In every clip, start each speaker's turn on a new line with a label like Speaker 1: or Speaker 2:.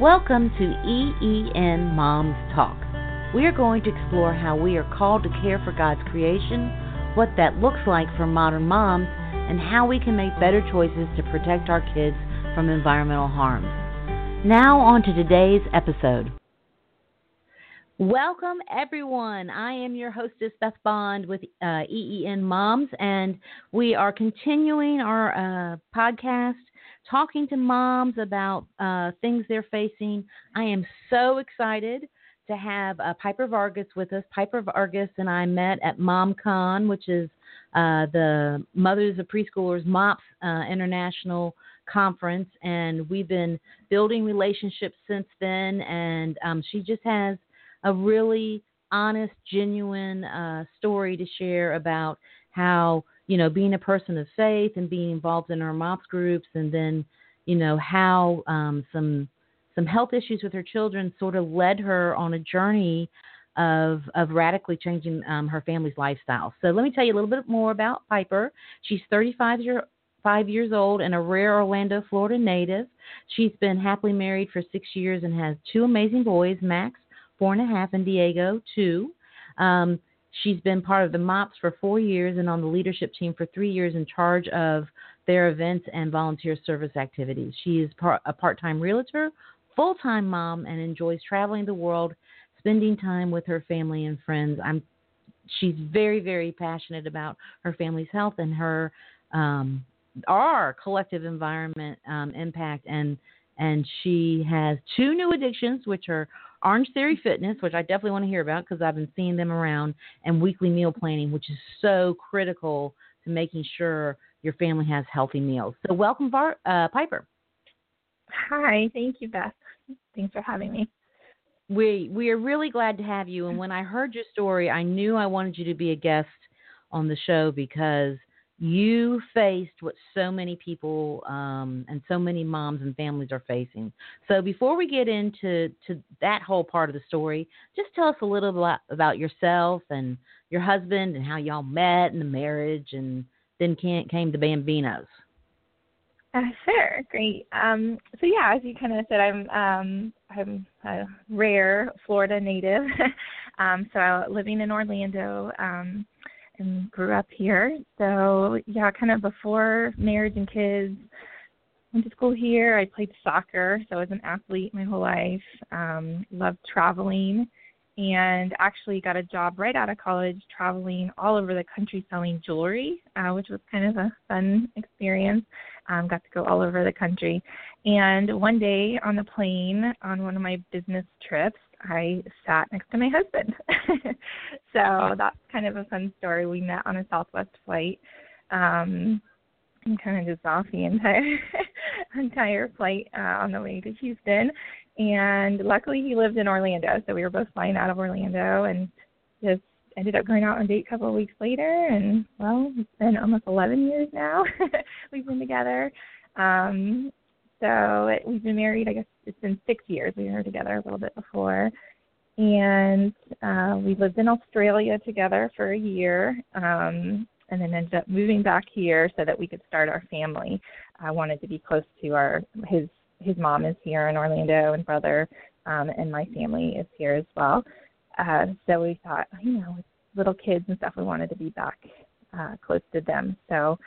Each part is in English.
Speaker 1: Welcome to EEN Moms Talk. We are going to explore how we are called to care for God's creation, what that looks like for modern moms, and how we can make better choices to protect our kids from environmental harms. Now, on to today's episode. Welcome, everyone. I am your hostess, Beth Bond, with uh, EEN Moms, and we are continuing our uh, podcast talking to moms about uh, things they're facing. I am so excited to have uh, Piper Vargas with us. Piper Vargas and I met at MomCon, which is uh, the Mothers of Preschoolers MOPS uh, International Conference, and we've been building relationships since then. And um, she just has a really honest, genuine uh, story to share about how you know, being a person of faith and being involved in our MOPS groups, and then, you know, how um, some some health issues with her children sort of led her on a journey of of radically changing um, her family's lifestyle. So let me tell you a little bit more about Piper. She's 35 year five years old and a rare Orlando, Florida native. She's been happily married for six years and has two amazing boys, Max, four and a half, and Diego, two. Um, She's been part of the MOPS for four years and on the leadership team for three years in charge of their events and volunteer service activities. She is a part time realtor, full time mom, and enjoys traveling the world, spending time with her family and friends. I'm, she's very, very passionate about her family's health and her um, our collective environment um, impact and and she has two new addictions which are Orange Theory Fitness, which I definitely want to hear about because I've been seeing them around, and weekly meal planning, which is so critical to making sure your family has healthy meals. So, welcome, Var- uh, Piper.
Speaker 2: Hi, thank you, Beth. Thanks for having me.
Speaker 1: We we are really glad to have you. And when I heard your story, I knew I wanted you to be a guest on the show because you faced what so many people um, and so many moms and families are facing. So before we get into to that whole part of the story, just tell us a little bit about yourself and your husband and how y'all met and the marriage, and then came the Bambinos.
Speaker 2: Uh, sure, great. Um, so yeah, as you kind of said, I'm um, I'm a rare Florida native. um, so living in Orlando. Um, and grew up here. So yeah, kind of before marriage and kids, went to school here. I played soccer, so I was an athlete my whole life. Um, loved traveling, and actually got a job right out of college traveling all over the country selling jewelry, uh, which was kind of a fun experience. Um, got to go all over the country. And one day on the plane on one of my business trips, I sat next to my husband. so that's kind of a fun story. We met on a Southwest flight. Um and kind of just off the entire entire flight uh, on the way to Houston. And luckily he lived in Orlando, so we were both flying out of Orlando and just ended up going out on a date a couple of weeks later and well, it's been almost 11 years now. We've been together. Um so we've been married, I guess it's been six years. We were together a little bit before. And uh, we lived in Australia together for a year um, and then ended up moving back here so that we could start our family. I wanted to be close to our his his mom is here in Orlando and brother um, and my family is here as well. Uh, so we thought, you know, with little kids and stuff, we wanted to be back uh, close to them. So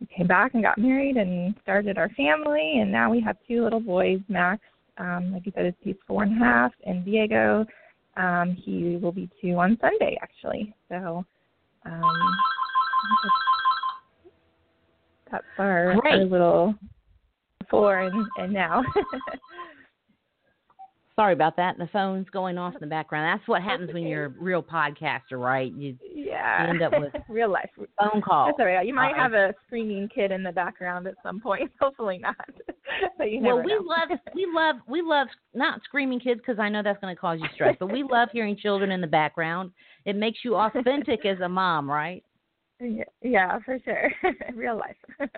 Speaker 2: we came back and got married and started our family, and now we have two little boys. Max, um, like you said, he's four and a half, and Diego, um, he will be two on Sunday actually. So um, that's our, our little four and, and now.
Speaker 1: Sorry about that. The phone's going off in the background. That's what happens when you're a real podcaster, right? You,
Speaker 2: yeah.
Speaker 1: you end up with
Speaker 2: real life
Speaker 1: phone calls.
Speaker 2: That's all right. You might have a screaming kid in the background at some point. Hopefully not. but you never
Speaker 1: well,
Speaker 2: we
Speaker 1: know. love we love we love not screaming kids because I know that's going to cause you stress, but we love hearing children in the background. It makes you authentic as a mom, right?
Speaker 2: Yeah, yeah for sure. real life.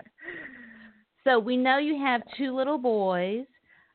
Speaker 1: so we know you have two little boys.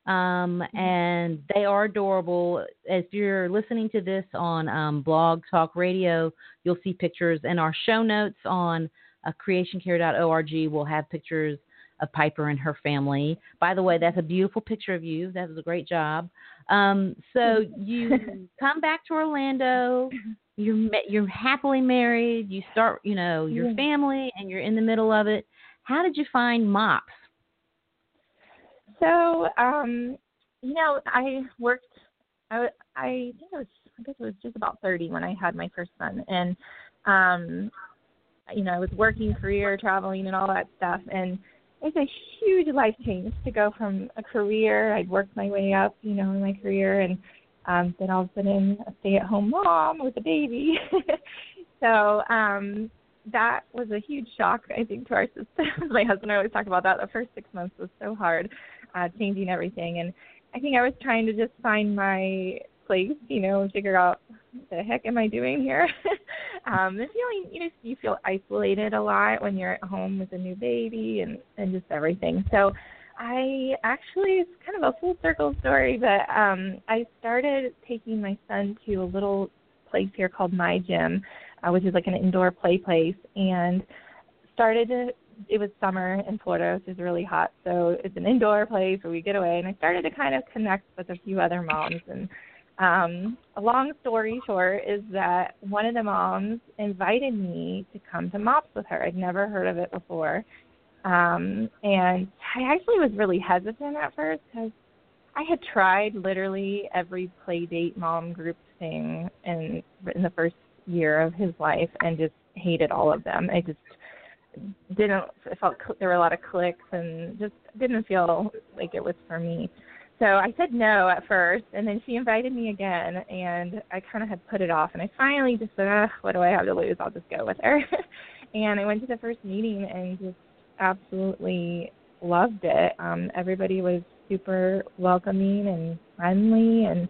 Speaker 1: Um,
Speaker 2: Mm-hmm.
Speaker 1: and they are adorable. If you're listening to this on um, Blog Talk Radio, you'll see pictures. In our show notes on uh, creationcare.org, we'll have pictures of Piper and her family. By the way, that's a beautiful picture of you. That was a great job. Um, so you come back to Orlando. You're you're happily married. You start, you know, your family, and you're in the middle of it. How did you find MOPS?
Speaker 2: So, um, you know, I worked. I I think it was I guess it was just about 30 when I had my first son, and um, you know, I was working, career, traveling, and all that stuff, and it's a huge life change to go from a career. I'd worked my way up, you know, in my career, and um, then all of a sudden a stay-at-home mom with a baby. so um, that was a huge shock, I think, to our system. my husband and I always talk about that. The first six months was so hard, uh, changing everything, and I think I was trying to just find my place, you know, and figure out what the heck am I doing here? um, and feeling, you know, you feel isolated a lot when you're at home with a new baby and and just everything. So I actually it's kind of a full circle story, but um I started taking my son to a little place here called My Gym, uh, which is like an indoor play place, and started to it was summer in Florida, so it's really hot. So it's an indoor place where we get away, and I started to kind of connect with a few other moms and um, a long story short is that one of the moms invited me to come to MOPS with her. I'd never heard of it before. Um, and I actually was really hesitant at first because I had tried literally every play date mom group thing in in the first year of his life and just hated all of them. I just didn't felt there were a lot of clicks and just didn't feel like it was for me. So I said no at first, and then she invited me again, and I kind of had put it off, and I finally just said, "What do I have to lose? I'll just go with her." and I went to the first meeting and just absolutely loved it. Um, everybody was super welcoming and friendly, and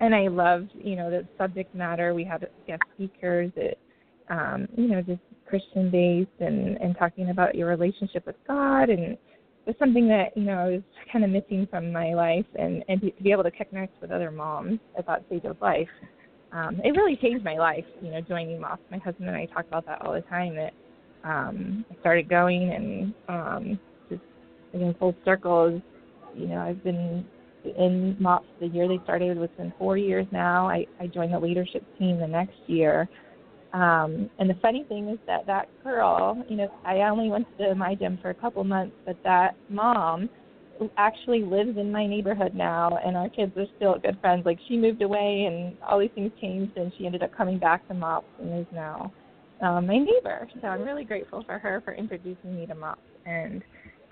Speaker 2: and I loved, you know, the subject matter. We had guest speakers that, um, you know, just Christian based and and talking about your relationship with God and was something that you know I was kind of missing from my life, and and to, be able to connect with other moms at that stage of life, um, it really changed my life. You know, joining MOPS. My husband and I talk about that all the time. That um, I started going and um, just in full circles. You know, I've been in MOPS the year they started. It's been four years now. I, I joined the leadership team the next year. Um, and the funny thing is that that girl, you know, I only went to my gym for a couple months, but that mom actually lives in my neighborhood now, and our kids are still good friends. Like she moved away, and all these things changed, and she ended up coming back to MOPS and is now um, my neighbor. So I'm really grateful for her for introducing me to MOPS, and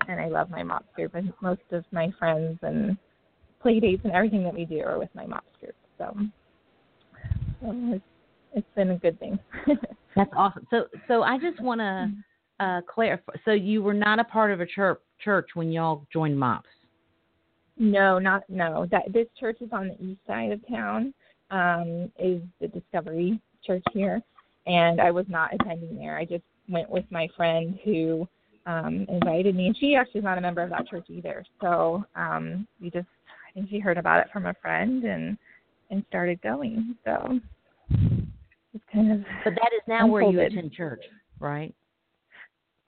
Speaker 2: and I love my MOPS group. And most of my friends and play dates and everything that we do are with my MOPS group. So, so it's been a good thing.
Speaker 1: That's awesome. So so I just want to mm-hmm. uh, clarify. So you were not a part of a church church when y'all joined MOPS.
Speaker 2: No, not no. That this church is on the east side of town. Um, is the Discovery Church here, and I was not attending there. I just went with my friend who um, invited me, and she actually is not a member of that church either. So um, we just, I think she heard about it from a friend and and started going. So kind of.
Speaker 1: But that is now unfolded. where you attend church, right?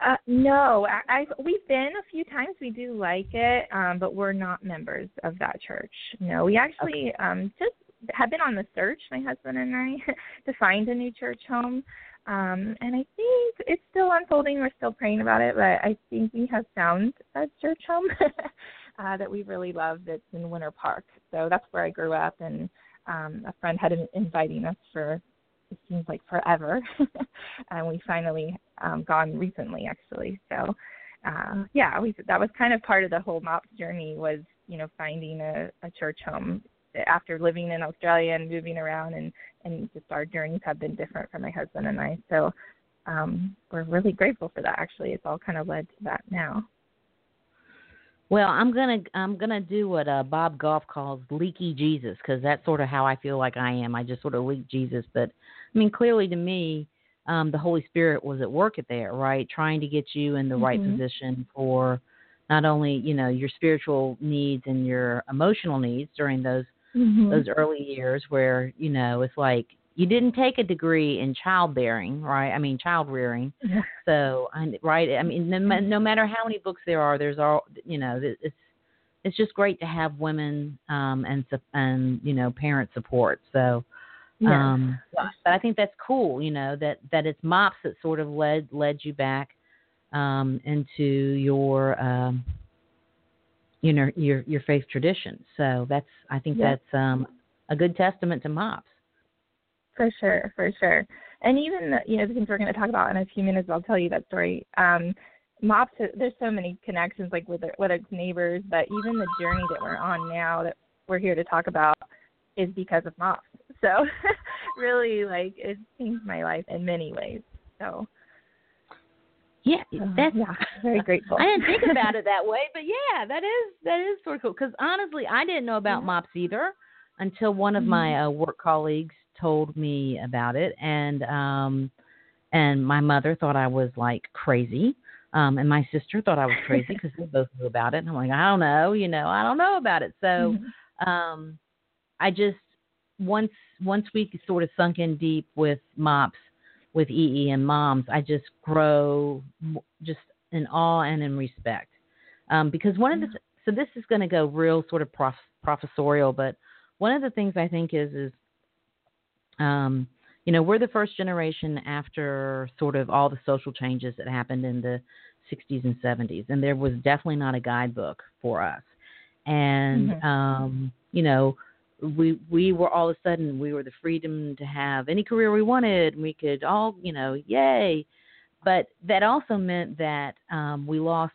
Speaker 2: Uh, no, I, I've we've been a few times. We do like it, um, but we're not members of that church. No, we actually okay. um, just have been on the search, my husband and I, to find a new church home. Um, and I think it's still unfolding. We're still praying about it, but I think we have found a church home uh, that we really love. That's in Winter Park. So that's where I grew up, and um, a friend had been inviting us for it seems like forever, and we finally um, gone recently actually. So uh, yeah, we that was kind of part of the whole MOPS journey was you know finding a, a church home after living in Australia and moving around and and just our journeys have been different for my husband and I. So um, we're really grateful for that. Actually, it's all kind of led to that now.
Speaker 1: Well, I'm gonna I'm gonna do what uh, Bob Goff calls leaky Jesus because that's sort of how I feel like I am. I just sort of leak Jesus, but I mean clearly to me, um, the Holy Spirit was at work at there, right, trying to get you in the mm-hmm. right position for not only you know your spiritual needs and your emotional needs during those mm-hmm. those early years where you know it's like you didn't take a degree in childbearing, right? I mean, child rearing. so, right? I mean, no, no matter how many books there are, there's all you know. It's it's just great to have women um, and and you know parent support. So,
Speaker 2: yeah.
Speaker 1: um, but I think that's cool. You know that that it's mops that sort of led led you back um, into your um, you know your your faith tradition. So that's I think that's um, a good testament to mops.
Speaker 2: For sure, for sure. And even the, you know the things we're going to talk about in a few minutes, I'll tell you that story. Um, mops, there's so many connections, like with whether it's neighbors, but even the journey that we're on now that we're here to talk about is because of mops. So really, like it changed my life in many ways. So.
Speaker 1: Yeah, that's
Speaker 2: yeah, very grateful.
Speaker 1: I didn't think about it that way, but yeah, that is that is sort of cool. Because honestly, I didn't know about mm-hmm. mops either until one of mm-hmm. my uh, work colleagues told me about it, and um, and my mother thought I was like crazy. Um, and my sister thought I was crazy because they both knew about it. And I'm like, I don't know, you know, I don't know about it. So, mm-hmm. um, I just once once we sort of sunk in deep with mops, with EEN moms, I just grow just in awe and in respect. Um, because one of the so this is going to go real sort of prof, professorial, but one of the things I think is is um, you know, we're the first generation after sort of all the social changes that happened in the 60s and 70s, and there was definitely not a guidebook for us. And mm-hmm. um, you know, we we were all of a sudden we were the freedom to have any career we wanted. and We could all, you know, yay. But that also meant that um, we lost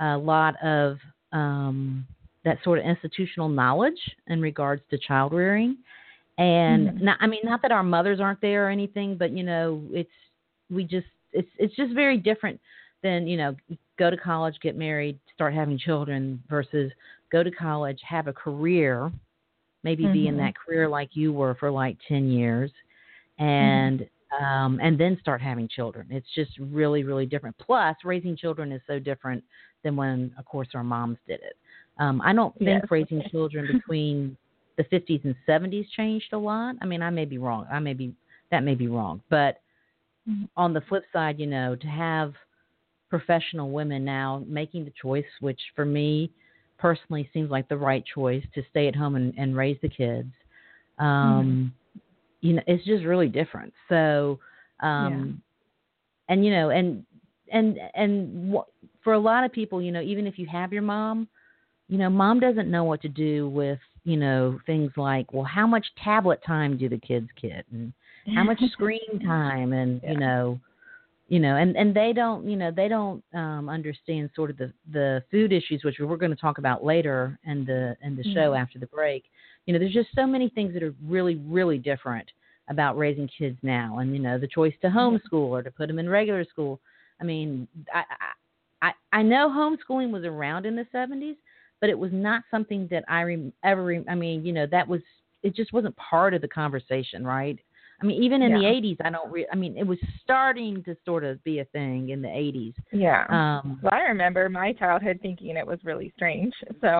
Speaker 1: a lot of um, that sort of institutional knowledge in regards to child rearing and mm-hmm. not, I mean, not that our mothers aren't there or anything, but you know, it's we just it's it's just very different than you know go to college, get married, start having children versus go to college, have a career, maybe mm-hmm. be in mm-hmm. that career like you were for like ten years, and mm-hmm. um, and then start having children. It's just really really different. Plus, raising children is so different than when, of course, our moms did it. Um, I don't think yes. raising children between the 50s and 70s changed a lot. I mean, I may be wrong. I may be that may be wrong, but mm-hmm. on the flip side, you know, to have professional women now making the choice, which for me personally seems like the right choice to stay at home and, and raise the kids. Um, mm-hmm. You know, it's just really different. So, um, yeah. and you know, and and and for a lot of people, you know, even if you have your mom, you know, mom doesn't know what to do with you know things like well how much tablet time do the kids get and how much screen time and yeah. you know you know and and they don't you know they don't um understand sort of the the food issues which we're going to talk about later in the in the show mm-hmm. after the break you know there's just so many things that are really really different about raising kids now and you know the choice to homeschool or to put them in regular school i mean i i i know homeschooling was around in the 70s but it was not something that I re- ever. Re- I mean, you know, that was it just wasn't part of the conversation, right? I mean, even in yeah. the '80s, I don't. Re- I mean, it was starting to sort of be a thing in the '80s.
Speaker 2: Yeah.
Speaker 1: Um,
Speaker 2: well, I remember my childhood thinking it was really strange. So,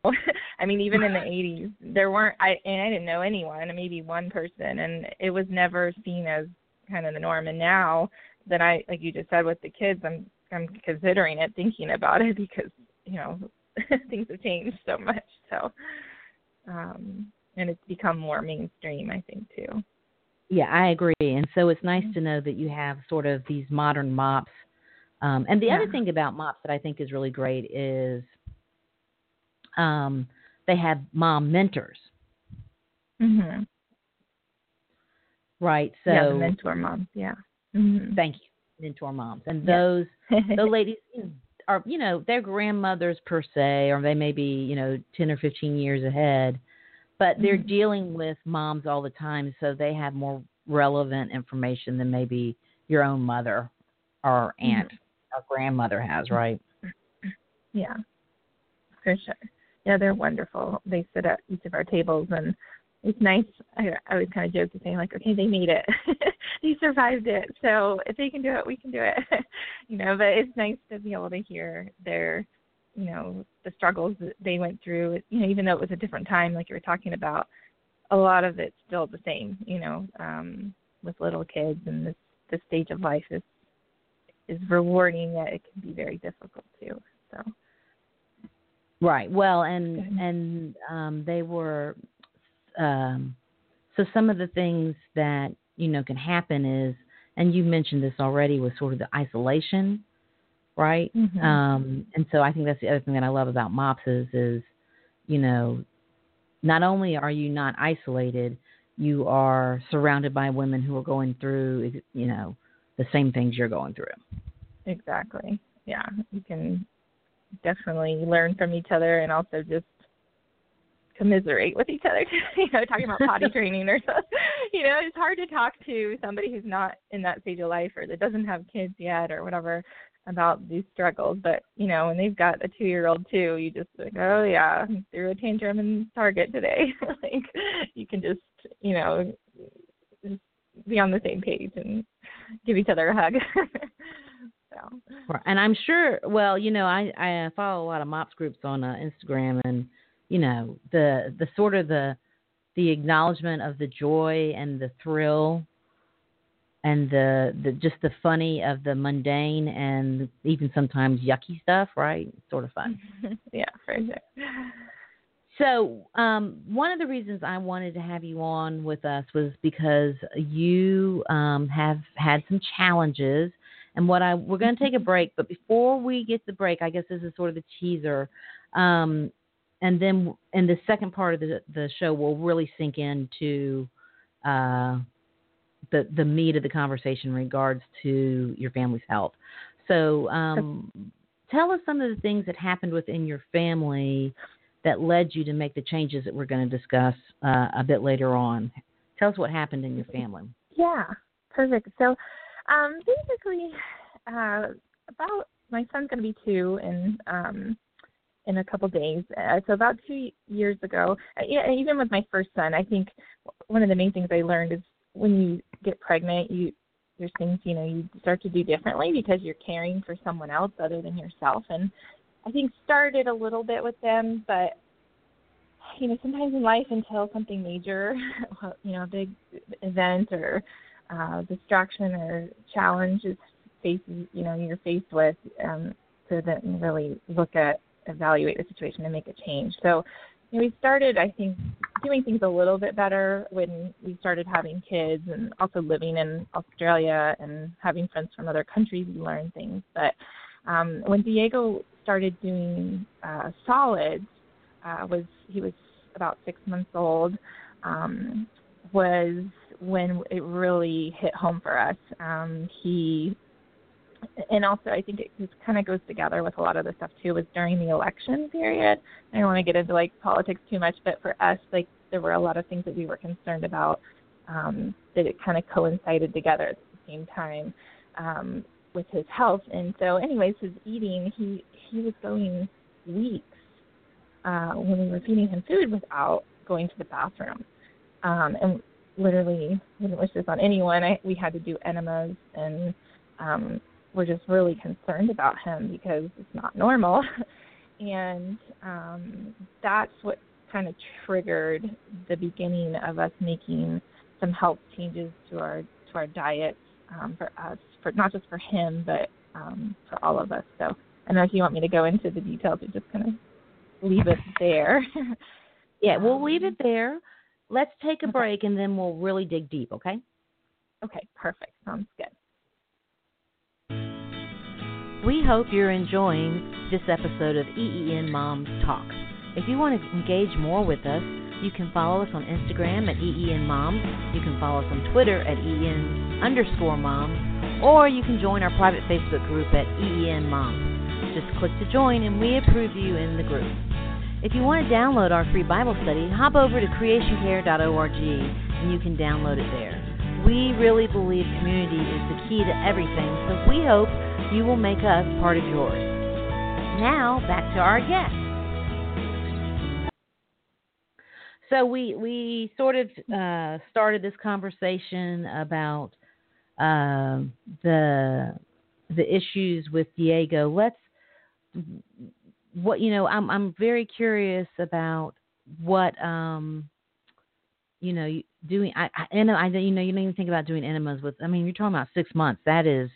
Speaker 2: I mean, even in the '80s, there weren't. I and I didn't know anyone, maybe one person, and it was never seen as kind of the norm. And now that I, like you just said, with the kids, I'm I'm considering it, thinking about it because you know things have changed so much. So, um, and it's become more mainstream, I think, too.
Speaker 1: Yeah, I agree. And so it's nice mm-hmm. to know that you have sort of these modern mops. Um, and the yeah. other thing about mops that I think is really great is um, they have mom mentors.
Speaker 2: Mhm.
Speaker 1: Right. So
Speaker 2: yeah, mentor moms. Yeah. Mm-hmm.
Speaker 1: Thank you, mentor moms, and those yeah. those ladies are you know they're grandmothers per se or they may be you know 10 or 15 years ahead but they're mm-hmm. dealing with moms all the time so they have more relevant information than maybe your own mother or aunt mm-hmm. or grandmother has right
Speaker 2: yeah for sure yeah they're wonderful they sit at each of our tables and it's nice. I, I always kind of joke to say like, okay, they made it, they survived it, so if they can do it, we can do it, you know. But it's nice to be able to hear their, you know, the struggles that they went through. You know, even though it was a different time, like you were talking about, a lot of it's still the same, you know, um, with little kids and this this stage of life is is rewarding yet it can be very difficult too. So
Speaker 1: Right. Well, and and um they were um so some of the things that, you know, can happen is and you mentioned this already was sort of the isolation, right?
Speaker 2: mm-hmm.
Speaker 1: Um and so I think that's the other thing that I love about MOPS is is, you know, not only are you not isolated, you are surrounded by women who are going through, you know, the same things you're going through.
Speaker 2: Exactly. Yeah, you can definitely learn from each other and also just commiserate with each other. you know, talking about potty training or something. You know, it's hard to talk to somebody who's not in that stage of life or that doesn't have kids yet or whatever about these struggles. But you know, when they've got a two-year-old too, you just like, oh yeah, threw a tantrum in Target today. like you can just, you know, just be on the same page and give each other a hug. so.
Speaker 1: And I'm sure. Well, you know, I I follow a lot of mops groups on uh, Instagram, and you know, the the sort of the the acknowledgement of the joy and the thrill and the the just the funny of the mundane and even sometimes yucky stuff, right? It's sort of fun.
Speaker 2: yeah, for sure.
Speaker 1: So, um, one of the reasons I wanted to have you on with us was because you um, have had some challenges, and what I we're going to take a break, but before we get the break, I guess this is sort of the teaser, um, and then in the second part of the the show, we'll really sink into uh, the the meat of the conversation in regards to your family's health. So, um, tell us some of the things that happened within your family that led you to make the changes that we're going to discuss uh, a bit later on. Tell us what happened in your family.
Speaker 2: Yeah, perfect. So, um, basically, uh, about my son's going to be two in um, in a couple days. Uh, so about two years ago, uh, even with my first son, I think one of the main things I learned is when you get pregnant, you there's things you know you start to do differently because you're caring for someone else other than yourself and I think started a little bit with them, but you know, sometimes in life until something major, you know, a big event or uh, distraction or challenge is faces, you know, you're faced with, um, to then really look at, evaluate the situation and make a change. So, you know, we started, I think, doing things a little bit better when we started having kids and also living in Australia and having friends from other countries. We learned things, but um, when Diego started doing uh, solids, uh, was he was about six months old, um, was when it really hit home for us. Um, he and also I think it just kind of goes together with a lot of the stuff too. Was during the election period. I don't want to get into like politics too much, but for us, like there were a lot of things that we were concerned about um, that it kind of coincided together at the same time. Um, with his health. And so, anyways, his eating, he he was going weeks uh, when we were feeding him food without going to the bathroom, um, and literally wouldn't wish this on anyone. I, we had to do enemas, and um, we're just really concerned about him because it's not normal. and um, that's what kind of triggered the beginning of us making some health changes to our to our diet um, for us for not just for him, but um, for all of us. So I don't know if you want me to go into the details or just kind of leave it there.
Speaker 1: yeah, we'll leave it there. Let's take a okay. break and then we'll really dig deep, okay?
Speaker 2: Okay, perfect. Sounds good.
Speaker 1: We hope you're enjoying this episode of EEN Moms Talk. If you want to engage more with us, you can follow us on Instagram at EEN Moms. You can follow us on Twitter at EEN underscore Moms or you can join our private Facebook group at EEN Moms. Just click to join and we approve you in the group. If you want to download our free Bible study, hop over to creationcare.org and you can download it there. We really believe community is the key to everything, so we hope you will make us part of yours. Now, back to our guest. So we we sort of uh, started this conversation about uh, the the issues with Diego. Let's what you know. I'm I'm very curious about what um you know, doing I, I, I know I you know you don't even think about doing enemas with. I mean, you're talking about six months. That is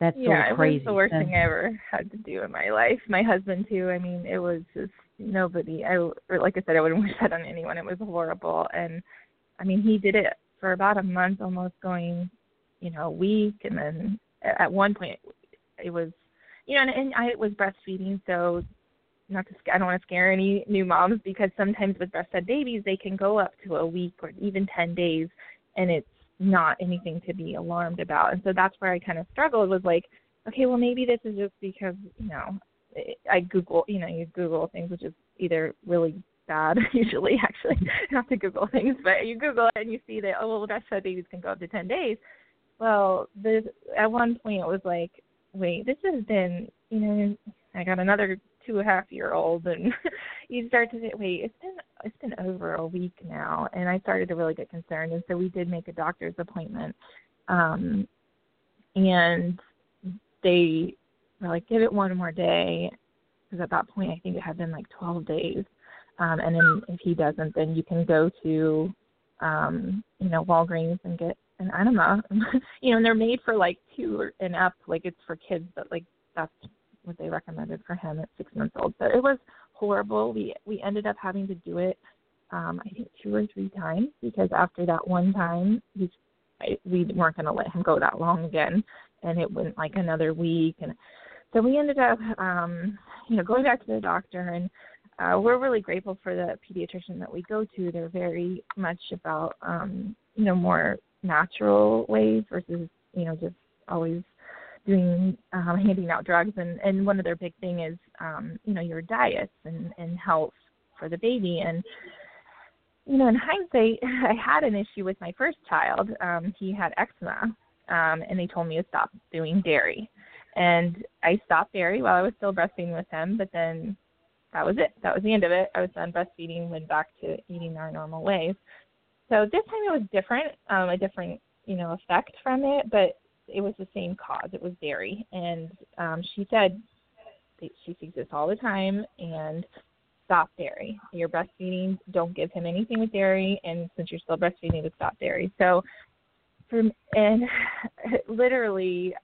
Speaker 1: that's
Speaker 2: yeah,
Speaker 1: so crazy.
Speaker 2: it was the worst
Speaker 1: so,
Speaker 2: thing I ever had to do in my life. My husband too. I mean, it was just nobody. I like I said, I wouldn't wish that on anyone. It was horrible, and I mean, he did it for about a month, almost going, you know, a week, and then at one point, it was, you know, and, and I was breastfeeding, so not to I don't want to scare any new moms because sometimes with breastfed babies they can go up to a week or even 10 days and it's not anything to be alarmed about. And so that's where I kind of struggled was like, okay, well maybe this is just because, you know, I Google, you know, you Google things which is either really bad usually actually not to Google things, but you Google it and you see that oh well breastfed babies can go up to 10 days. Well, this at one point it was like, wait, this has been, you know, I got another two and a half year old and you start to say wait it's been it's been over a week now and i started to really get concerned and so we did make a doctor's appointment um and they were like give it one more day because at that point i think it had been like 12 days um and then if he doesn't then you can go to um you know walgreens and get an enema. You know and they're made for like two and up like it's for kids but like that's what they recommended for him at six months old. But it was horrible. We we ended up having to do it um I think two or three times because after that one time we we weren't going to let him go that long again and it went like another week and so we ended up um you know going back to the doctor and uh we're really grateful for the pediatrician that we go to they're very much about um you know more natural ways versus you know just always doing um, handing out drugs. And and one of their big thing is um you know your diets and and health for the baby. And you know in hindsight i had an issue with my first child. Um he had eczema um and they told me to stop doing dairy. And i stopped dairy while i was still breastfeeding with him but then that was it. That was the end of it. I was done breastfeeding went back to eating our normal ways. So this time it was different um a different you know effect from it. But it was the same cause. It was dairy, and um, she said she sees this all the time and stop dairy. You're breastfeeding, don't give him anything with dairy, and since you're still breastfeeding, to stop dairy. So, from and literally,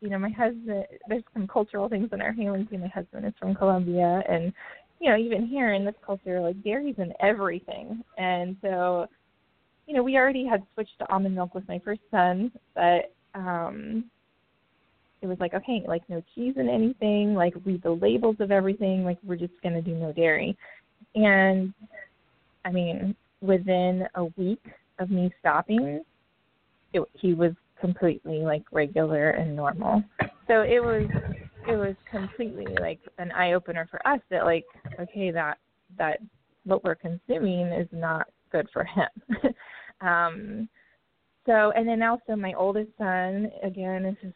Speaker 2: you know, my husband. There's some cultural things in our family. My husband is from Colombia, and you know, even here in this culture, like dairy's in everything, and so you know, we already had switched to almond milk with my first son, but um it was like okay like no cheese in anything like read the labels of everything like we're just going to do no dairy. And i mean within a week of me stopping it, he was completely like regular and normal. So it was it was completely like an eye opener for us that like okay that that what we're consuming is not good for him. Um so and then also my oldest son again it's just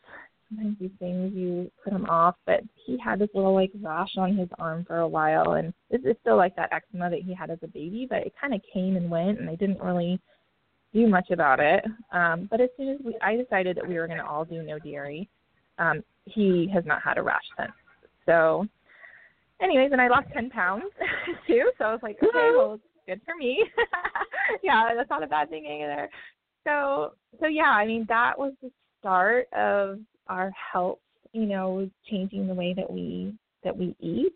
Speaker 2: sometimes these things you put him off but he had this little like rash on his arm for a while and it's, it's still like that eczema that he had as a baby but it kind of came and went and i didn't really do much about it. Um but as soon as we i decided that we were going to all do no dairy um he has not had a rash since. So anyways and i lost ten pounds too so i was like okay well it's good for me. Yeah that's not a bad thing either so so yeah, I mean that was the start of our health, you know, changing the way that we that we eat.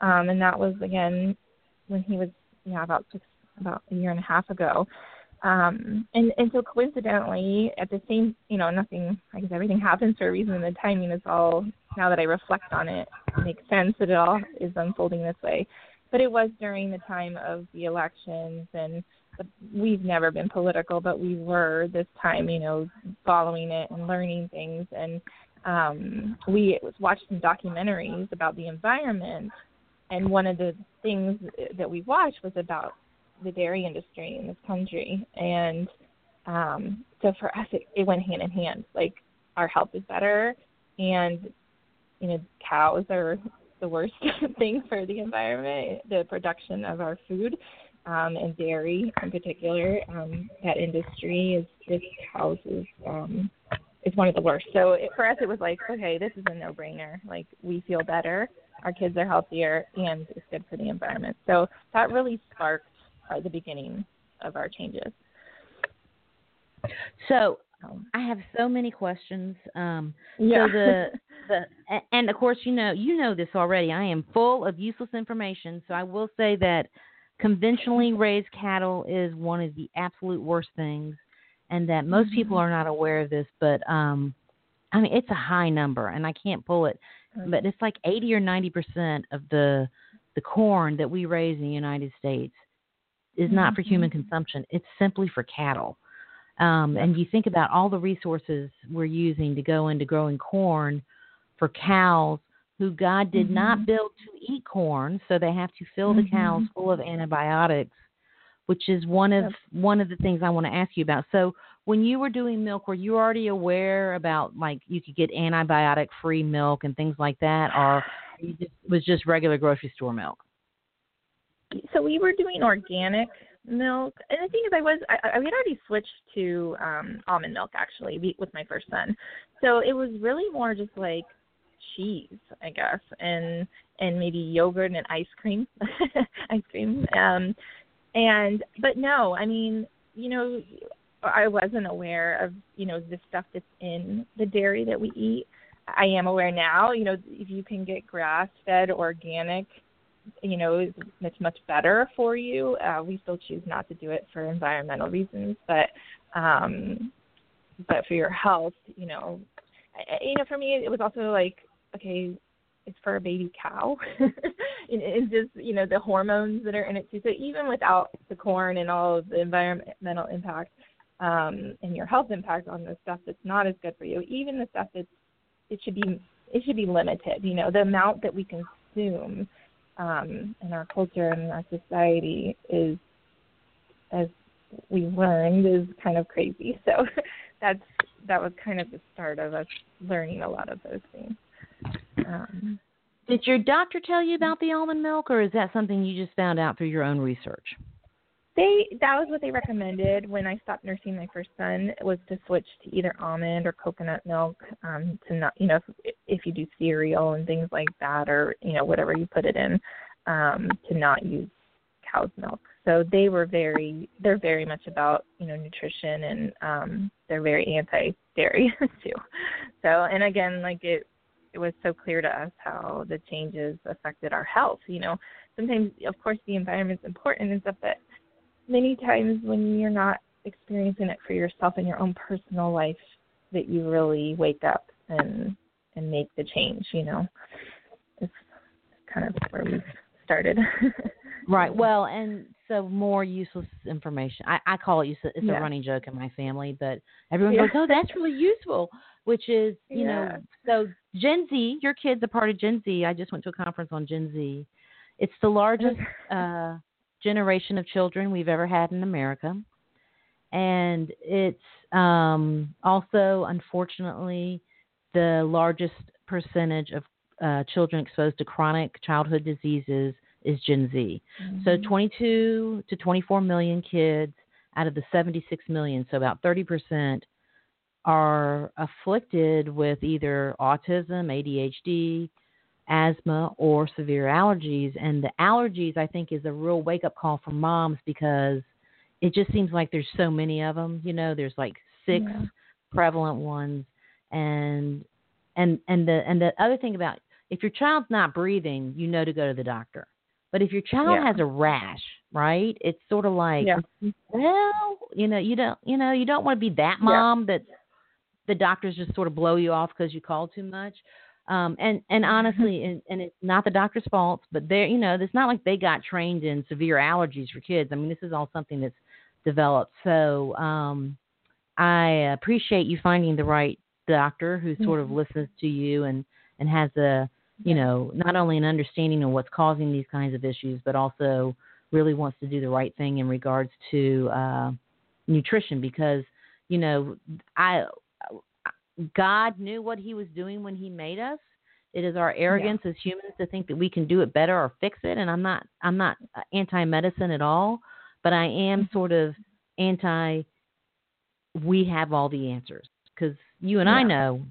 Speaker 2: Um and that was again when he was yeah, about six about a year and a half ago. Um and, and so coincidentally at the same you know, nothing I guess everything happens for a reason and the timing is all now that I reflect on it, it makes sense that it all is unfolding this way. But it was during the time of the elections and we've never been political, but we were this time, you know, following it and learning things. And um, we watched some documentaries about the environment. And one of the things that we watched was about the dairy industry in this country. And um, so for us, it, it went hand in hand. Like our health is better, and you know, cows are the worst thing for the environment, the production of our food um, and dairy in particular. Um, that industry is just houses um, is one of the worst. So it, for us, it was like, okay, this is a no-brainer. Like we feel better, our kids are healthier, and it's good for the environment. So that really sparked uh, the beginning of our changes.
Speaker 1: So I have so many questions. Um,
Speaker 2: yeah.
Speaker 1: So the the and of course you know you know this already. I am full of useless information. So I will say that conventionally raised cattle is one of the absolute worst things, and that most mm-hmm. people are not aware of this. But um, I mean it's a high number, and I can't pull it. But it's like eighty or ninety percent of the the corn that we raise in the United States is not for human mm-hmm. consumption. It's simply for cattle. Um, and you think about all the resources we're using to go into growing corn for cows who God did mm-hmm. not build to eat corn, so they have to fill mm-hmm. the cows mm-hmm. full of antibiotics, which is one of one of the things I want to ask you about. So when you were doing milk, were you already aware about like you could get antibiotic free milk and things like that, or you just, was just regular grocery store milk?
Speaker 2: So we were doing organic milk. And the thing is, I was I, I had already switched to um almond milk actually with my first son, so it was really more just like cheese, I guess, and and maybe yogurt and ice cream, ice cream. Um, and but no, I mean, you know, I wasn't aware of you know the stuff that's in the dairy that we eat. I am aware now. You know, if you can get grass fed organic you know it's much better for you. Uh, we still choose not to do it for environmental reasons, but um, but for your health, you know, I, you know, for me it was also like okay, it's for a baby cow. it's just you know the hormones that are in it too. So even without the corn and all of the environmental impact um, and your health impact on the stuff that's not as good for you, even the stuff that's it should be it should be limited. You know the amount that we consume um, in our culture and our society is, as we learned, is kind of crazy. So that's that was kind of the start of us learning a lot of those things. Um,
Speaker 1: Did your doctor tell you about the almond milk, or is that something you just found out through your own research?
Speaker 2: They that was what they recommended when I stopped nursing my first son was to switch to either almond or coconut milk um to not you know if, if you do cereal and things like that or you know whatever you put it in um to not use cow's milk. So they were very they're very much about, you know, nutrition and um they're very anti dairy too. So and again like it it was so clear to us how the changes affected our health. You know, sometimes of course the environment's important and stuff, but many times when you're not experiencing it for yourself in your own personal life that you really wake up and and make the change you know it's kind of where we started
Speaker 1: right well and so more useless information i i call it useless it's yeah. a running joke in my family but everyone yeah. goes oh that's really useful which is you yeah. know so gen z your kid's are part of gen z i just went to a conference on gen z it's the largest uh generation of children we've ever had in America. And it's um, also, unfortunately, the largest percentage of uh, children exposed to chronic childhood diseases is Gen Z. Mm-hmm. So 22 to 24 million kids out of the 76 million, so about 30%, are afflicted with either autism, ADHD, asthma or severe allergies. And the allergies, I think, is a real wake up call for moms because it just seems like there's so many of them. You know, there's like six yeah. prevalent ones, and and and the and the other thing about if your child's not breathing, you know to go to the doctor. But if your child yeah. has a rash, right? It's sort of like, yeah. well, you know, you don't, you know, you don't want to be that mom that the doctors just sort of blow you off because you call too much. Um, and and mm-hmm. honestly, and, and it's not the doctor's fault, but they're you know it's not like they got trained in severe allergies for kids. I mean, this is all something that's developed. So um, I appreciate you finding the right doctor who sort of mm-hmm. listens to you and and has a you know not only an understanding of what's causing these kinds of issues, but also really wants to do the right thing in regards to uh, nutrition because you know I God knew what he was doing when he made us. It is our arrogance yeah. as humans to think that we can do it better or fix it. And I'm not I'm not anti-medicine at all, but I am mm-hmm. sort of anti we have all the answers because you and yeah. I know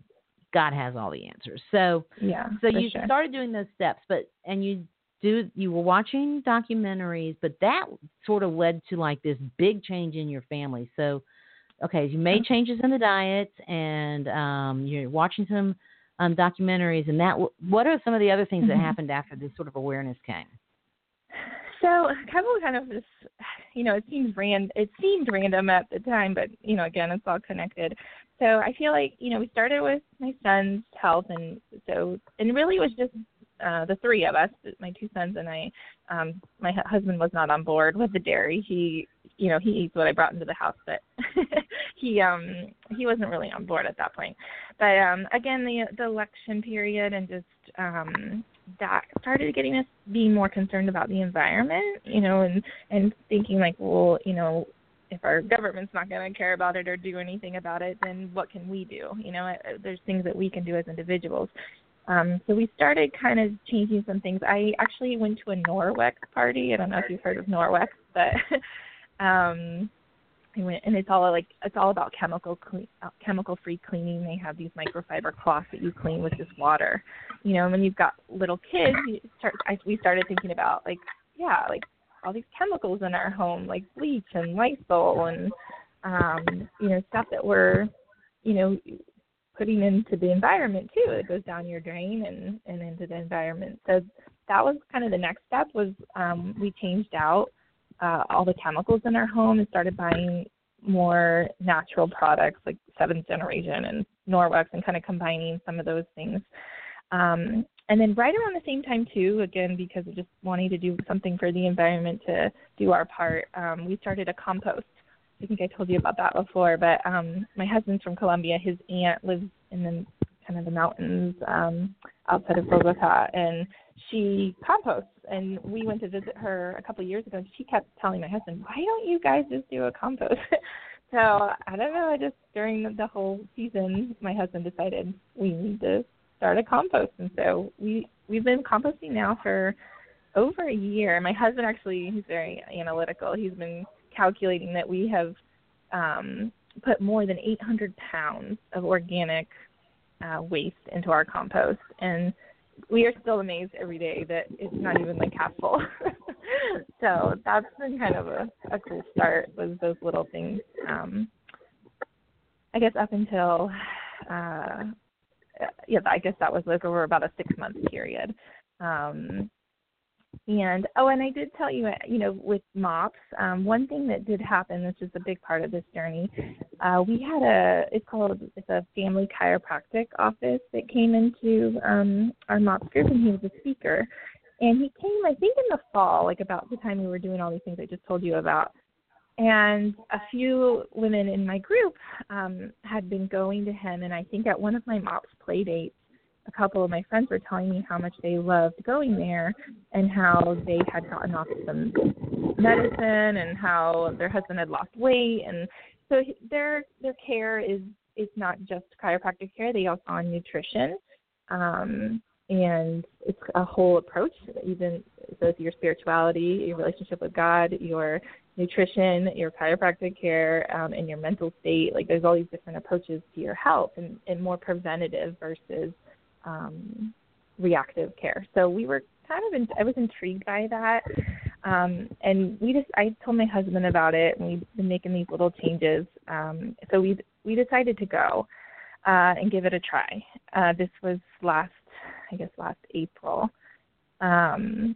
Speaker 1: God has all the answers. So
Speaker 2: yeah,
Speaker 1: so you
Speaker 2: sure.
Speaker 1: started doing those steps, but and you do you were watching documentaries, but that sort of led to like this big change in your family. So, okay, you made mm-hmm. changes in the diet, and um, you're watching some um, documentaries, and that. What are some of the other things mm-hmm. that happened after this sort of awareness came?
Speaker 2: So, kind of, kind of this, you know, it seems random. It seemed random at the time, but you know, again, it's all connected. So I feel like you know we started with my son's health, and so and really it was just uh, the three of us, my two sons and I. Um, my husband was not on board with the dairy. He, you know, he eats what I brought into the house, but he um he wasn't really on board at that point. But um again, the the election period and just um that started getting us being more concerned about the environment, you know, and and thinking like, well, you know, if our government's not going to care about it or do anything about it, then what can we do? You know, there's things that we can do as individuals. Um, so we started kind of changing some things. I actually went to a Norwex party. I don't know if you've heard of Norwex, but um, and it's all like it's all about chemical clean, uh, chemical free cleaning. They have these microfiber cloths that you clean with just water. You know, and when you've got little kids, you start. I, we started thinking about like, yeah, like all these chemicals in our home, like bleach and Lysol and um, you know stuff that we're, you know, putting into the environment too. It goes down your drain and and into the environment. So that was kind of the next step. Was um, we changed out uh, all the chemicals in our home and started buying more natural products like seventh generation and Norwex and kind of combining some of those things. Um, and then right around the same time too, again because of just wanting to do something for the environment to do our part, um, we started a compost. I think I told you about that before, but um, my husband's from Colombia. His aunt lives in the kind of the mountains um, outside of Bogota, and she composts. And we went to visit her a couple of years ago, and she kept telling my husband, "Why don't you guys just do a compost?" so I don't know. I just during the whole season, my husband decided we need to start a compost, and so we we've been composting now for over a year. My husband actually he's very analytical. He's been calculating that we have um, put more than 800 pounds of organic uh, waste into our compost, and we are still amazed every day that it's not even like half full. so that's been kind of a, a cool start was those little things. Um, I guess up until uh, yeah, I guess that was like over about a six month period. Um, and oh, and I did tell you, uh, you know, with MOPS, um, one thing that did happen, which is a big part of this journey, uh, we had a it's called it's a family chiropractic office that came into um, our MOPS group, and he was a speaker. And he came, I think, in the fall, like about the time we were doing all these things I just told you about. And a few women in my group um, had been going to him, and I think at one of my MOPS play dates, a couple of my friends were telling me how much they loved going there and how they had gotten off some medicine and how their husband had lost weight. And so their their care is is not just chiropractic care they also on nutrition. Um and it's a whole approach even it's your spirituality your relationship with god your nutrition your chiropractic care um, and your mental state. Like there's all these different approaches to your health and, and more preventative versus um, reactive care. So we were kind of in, I was intrigued by that. Um, and we just I told my husband about it and we've been making these little changes. Um, so we we decided to go uh, and give it a try. Uh, this was last I guess last April. Um,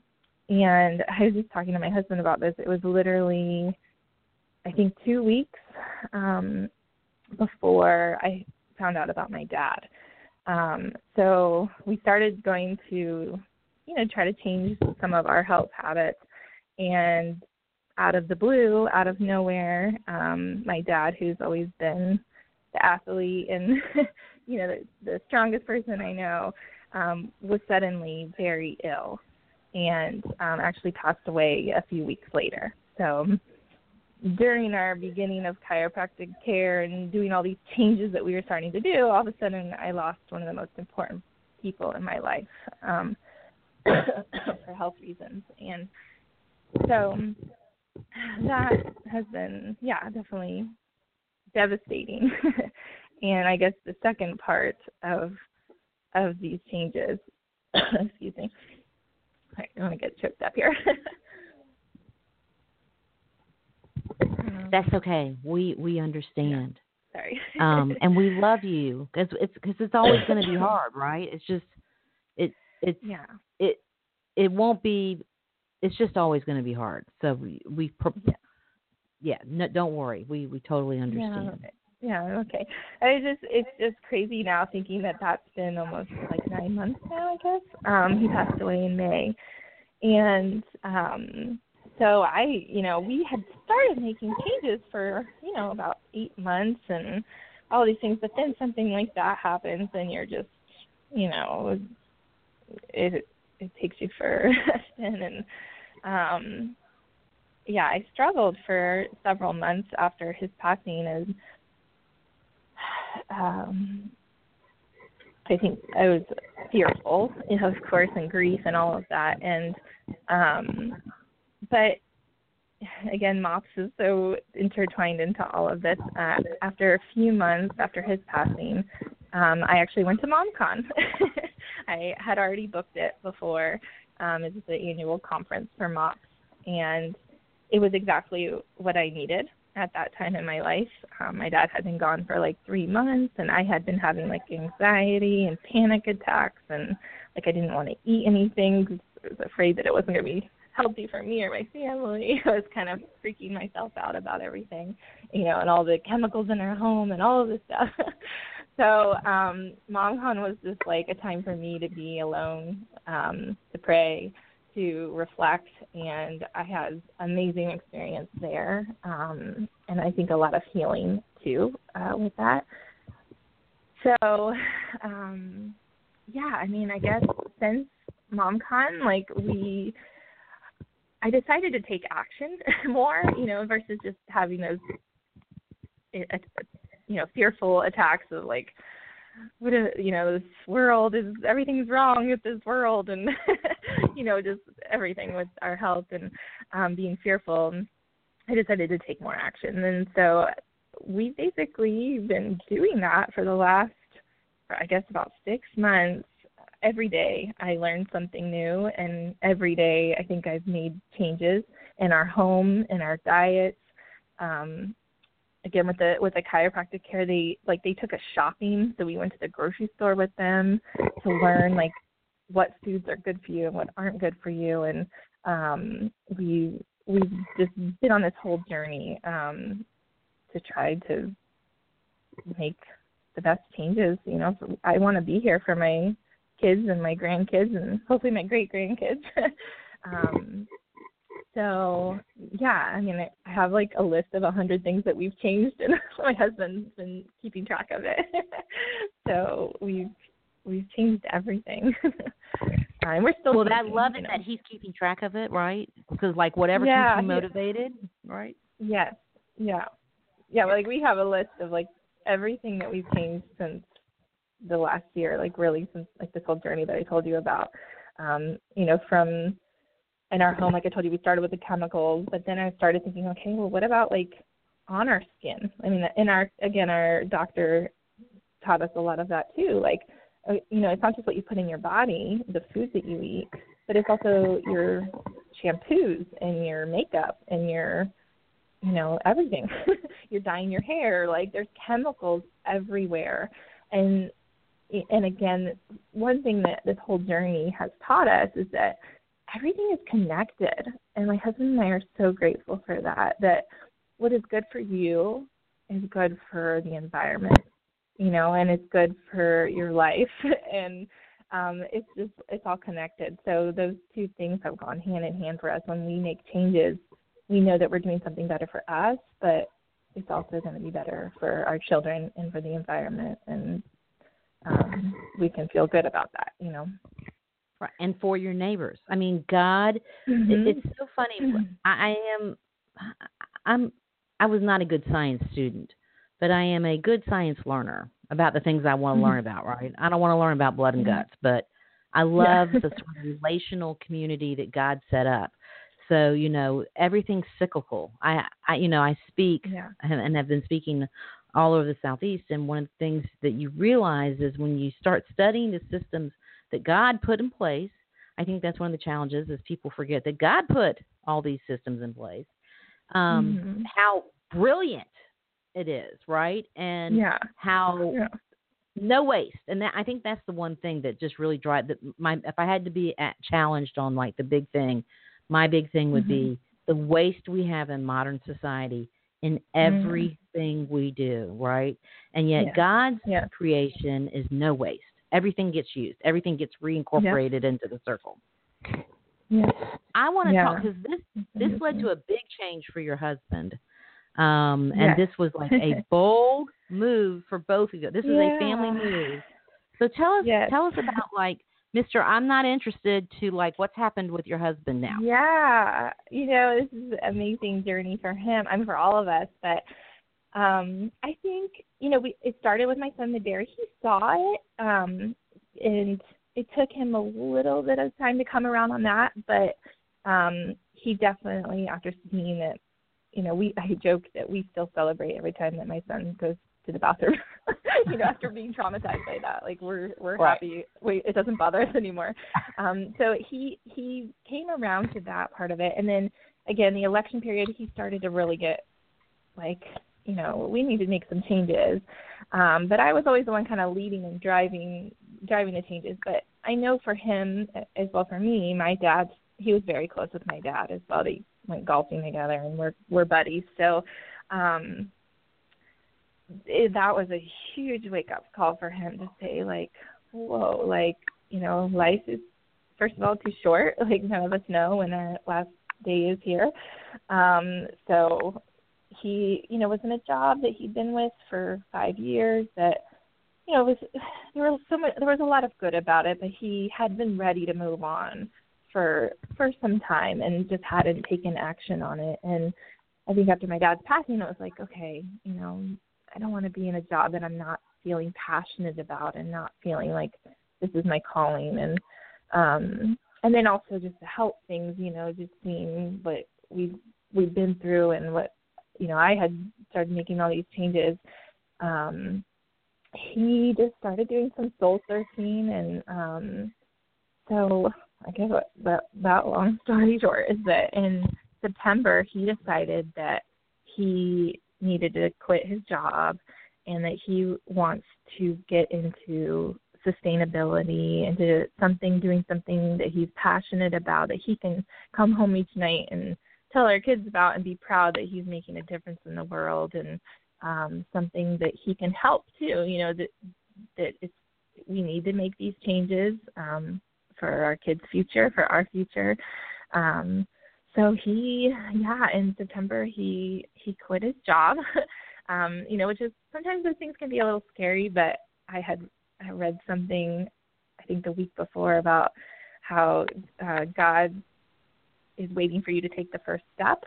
Speaker 2: and I was just talking to my husband about this. It was literally I think two weeks um, before I found out about my dad. Um, so we started going to, you know, try to change some of our health habits. And out of the blue, out of nowhere, um, my dad, who's always been the athlete and, you know, the, the strongest person I know, um, was suddenly very ill and um, actually passed away a few weeks later. So during our beginning of chiropractic care and doing all these changes that we were starting to do, all of a sudden I lost one of the most important people in my life um, for health reasons. And so that has been, yeah, definitely devastating. and I guess the second part of of these changes, excuse me, I don't want to get choked up here.
Speaker 1: That's okay. We we understand.
Speaker 2: Sorry.
Speaker 1: um, and we love you because it's because it's always going to be hard, right? It's just it it's
Speaker 2: yeah
Speaker 1: it it won't be. It's just always going to be hard. So we we yeah, yeah no, don't worry. We we totally understand.
Speaker 2: Yeah. Yeah, okay. I just it's just crazy now thinking that that's been almost like nine months now, I guess. Um, he passed away in May, and um, so I, you know, we had started making changes for you know about eight months and all these things, but then something like that happens, and you're just, you know, it it takes you for and um, yeah, I struggled for several months after his passing, and um, I think I was fearful, you know, of course, and grief and all of that, and um, but again, MOPS is so intertwined into all of this. Uh, after a few months after his passing, um, I actually went to MomCon. I had already booked it before. Um, it's the annual conference for MOPS, and it was exactly what I needed at that time in my life. Um, my dad had been gone for like three months, and I had been having like anxiety and panic attacks, and like I didn't want to eat anything I was afraid that it wasn't going to be healthy for me or my family. I was kind of freaking myself out about everything, you know, and all the chemicals in our home and all of this stuff. so um MomCon was just like a time for me to be alone, um, to pray, to reflect and I had amazing experience there. Um and I think a lot of healing too, uh, with that. So um yeah, I mean I guess since MomCon, like we I decided to take action more, you know, versus just having those, eh, eh, you know, fearful attacks of like, what is, you know, this world is everything's wrong with this world, and you know, just everything with our health and um, being fearful. I decided to take more action, and so we've basically been doing that for the last, I guess, about six months every day I learn something new, and every day I think I've made changes in our home, in our diets. Um, again, with the with the chiropractic care, they like they took us shopping, so we went to the grocery store with them to learn like what foods are good for you and what aren't good for you, and um, we we've just been on this whole journey um, to try to make the best changes. You know, I want to be here for my kids and my grandkids and hopefully my great grandkids. um, so yeah, I mean, I have like a list of a hundred things that we've changed, and my husband's been keeping track of it. so we've we've changed everything. and we're still.
Speaker 1: Well, I love it know. that he's keeping track of it, right? Because like whatever
Speaker 2: yeah,
Speaker 1: keeps you motivated, right?
Speaker 2: Yes. Yeah. Yeah. Like we have a list of like everything that we've changed since the last year, like really since like this whole journey that I told you about. Um, you know, from in our home, like I told you, we started with the chemicals, but then I started thinking, okay, well, what about like on our skin? I mean, in our again, our doctor taught us a lot of that too. Like, uh, you know, it's not just what you put in your body, the foods that you eat, but it's also your shampoos and your makeup and your you know everything you're dyeing your hair like there's chemicals everywhere and and again, one thing that this whole journey has taught us is that everything is connected. And my husband and I are so grateful for that. That what is good for you is good for the environment, you know, and it's good for your life. and um, it's just it's all connected. So those two things have gone hand in hand for us. When we make changes, we know that we're doing something better for us, but it's also going to be better for our children and for the environment. And um, we can feel good about that, you know.
Speaker 1: Right. And for your neighbors. I mean, God,
Speaker 2: mm-hmm.
Speaker 1: it, it's so funny. Mm-hmm. I, I am, I'm, I was not a good science student, but I am a good science learner about the things I want to mm-hmm. learn about. Right. I don't want to learn about blood and guts, but I love the sort of relational community that God set up. So you know everything's cyclical. I, I you know I speak
Speaker 2: yeah.
Speaker 1: and have been speaking all over the southeast and one of the things that you realize is when you start studying the systems that god put in place I think that's one of the challenges is people forget that God put all these systems in place. Um,
Speaker 2: mm-hmm.
Speaker 1: How brilliant it is, right? And
Speaker 2: yeah.
Speaker 1: how
Speaker 2: yeah.
Speaker 1: no waste. And that I think that's the one thing that just really drive that my if I had to be at, challenged on like the big thing, my big thing would
Speaker 2: mm-hmm.
Speaker 1: be the waste we have in modern society in
Speaker 2: Mm-hmm.
Speaker 1: everything we do, right? And yet
Speaker 2: Yeah.
Speaker 1: God's
Speaker 2: Yeah.
Speaker 1: creation is no waste. Everything gets used. Everything gets reincorporated into the circle.
Speaker 2: Yeah.
Speaker 1: I want to
Speaker 2: Yeah.
Speaker 1: talk because this this led to a big change for your husband, um, and
Speaker 2: Yes.
Speaker 1: this was like a bold move for both of you. This is a family move. So tell us
Speaker 2: Yes.
Speaker 1: tell us about like Mister. I'm not interested to like what's happened with your husband now.
Speaker 2: Yeah, you know, this is an amazing journey for him. I mean, for all of us. But um, I think you know, we it started with my son, Madari. He saw it, um, and it took him a little bit of time to come around on that. But um, he definitely, after seeing it, you know, we I joke that we still celebrate every time that my son goes to the bathroom. you know, after being traumatized by that, like we're we're
Speaker 1: Right.
Speaker 2: happy. Wait, it doesn't bother us anymore. Um, so he he came around to that part of it, and then again, the election period, he started to really get like, you know, we need to make some changes. Um, but I was always the one kind of leading and driving driving the changes. But I know for him as well for me, my dad, he was very close with my dad as well. They went golfing together, and we're we're buddies. So. um it, that was a huge wake up call for him to say like whoa like you know life is first of all too short. Like none of us know when our last day is here. Um so he you know was in a job that he'd been with for five years that you know was there was so much there was a lot of good about it but he had been ready to move on for for some time and just hadn't taken action on it. And i think after my dad's passing it was like okay you know I don't want to be in a job that I'm not feeling passionate about and not feeling like this is my calling and um and then also just to help things, you know, just seeing what we've we've been through and what you know, I had started making all these changes. Um he just started doing some soul searching and um so I guess what that that long story short is that in September he decided that he needed to quit his job and that he wants to get into sustainability into something doing something that he's passionate about that he can come home each night and tell our kids about and be proud that he's making a difference in the world and um something that he can help too you know that that it's we need to make these changes um for our kids future for our future. Um so he yeah in september he he quit his job. Um you know which is sometimes those things can be a little scary but i had i read something i think the week before about how uh god is waiting for you to take the first step.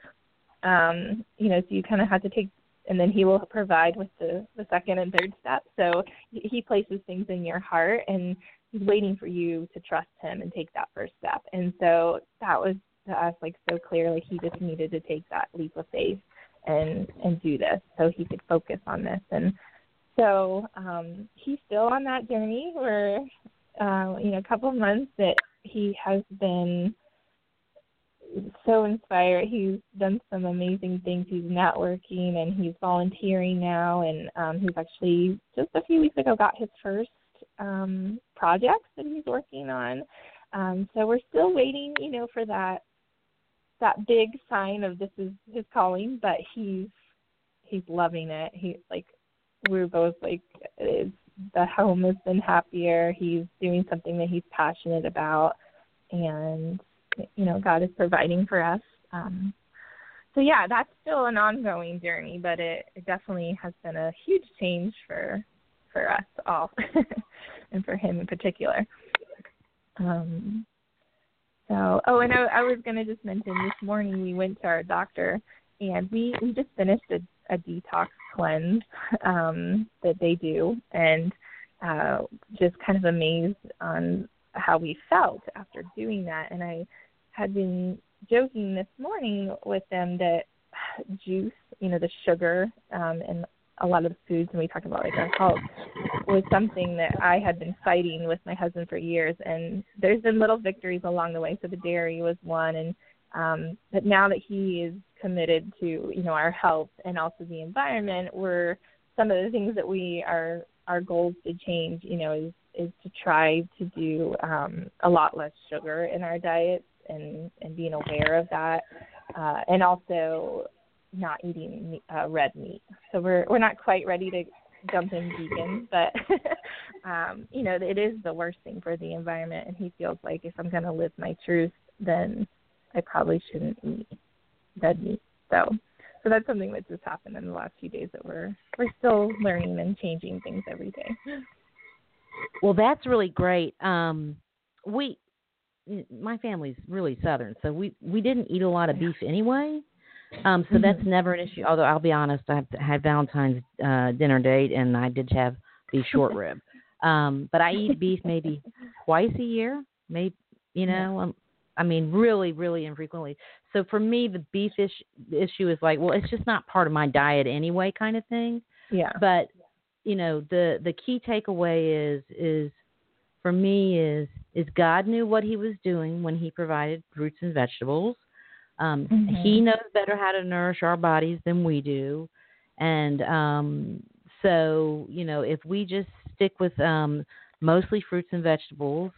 Speaker 2: Um you know so you kind of have to take and then he will provide with the the second and third step. So he places things in your heart and he's waiting for you to trust him and take that first step. And so that was to us like so clear like he just needed to take that leap of faith and and do this so he could focus on this. And so um he's still on that journey where uh, you know a couple of months that he has been so inspired. He's done some amazing things. He's networking and he's volunteering now. And um he's actually just a few weeks ago got his first um projects that he's working on. Um so we're still waiting you know for that that big sign of this is his calling, but he's he's loving it. He like we're both like it's, the home has been happier. He's doing something that he's passionate about, and you know God is providing for us. Um, so yeah, that's still an ongoing journey, but it, it definitely has been a huge change for for us all, and for him in particular. Um, so, oh, and I, I was going to just mention this morning we went to our doctor and we we just finished a, a detox cleanse um, that they do, and uh, just kind of amazed on how we felt after doing that. And I had been joking this morning with them that juice, you know, the sugar um, and a lot of foods and we talk about like our health was something that I had been fighting with my husband for years and there's been little victories along the way. So the dairy was one and um but now that he is committed to, you know, our health and also the environment, we're some of the things that we are our goals to change, you know, is is to try to do um a lot less sugar in our diets and and being aware of that uh and also not eating uh, red meat. So we're we're not quite ready to jump in vegan, but um, you know it is the worst thing for the environment, and he feels like if I'm going to live my truth, then I probably shouldn't eat red meat. So so that's something that just happened in the last few days that we're we're still learning and changing things every day.
Speaker 1: Well, that's really great. Um, we my family's really southern, so we we didn't eat a lot of beef anyway. Um, so mm-hmm. that's never an issue. Although I'll be honest, I had Valentine's uh, dinner date and I did have beef short rib. Um, but I eat beef maybe twice a year, maybe you know. Um, I mean, really, really infrequently. So for me, the beef ish, issue is like, well, it's just not part of my diet anyway, kind of thing.
Speaker 2: Yeah.
Speaker 1: But you know, the the key takeaway is is for me is is God knew what He was doing when He provided fruits and vegetables. Um, mm-hmm. He knows better how to nourish our bodies than we do, and um, so you know if we just stick with um, mostly fruits and vegetables,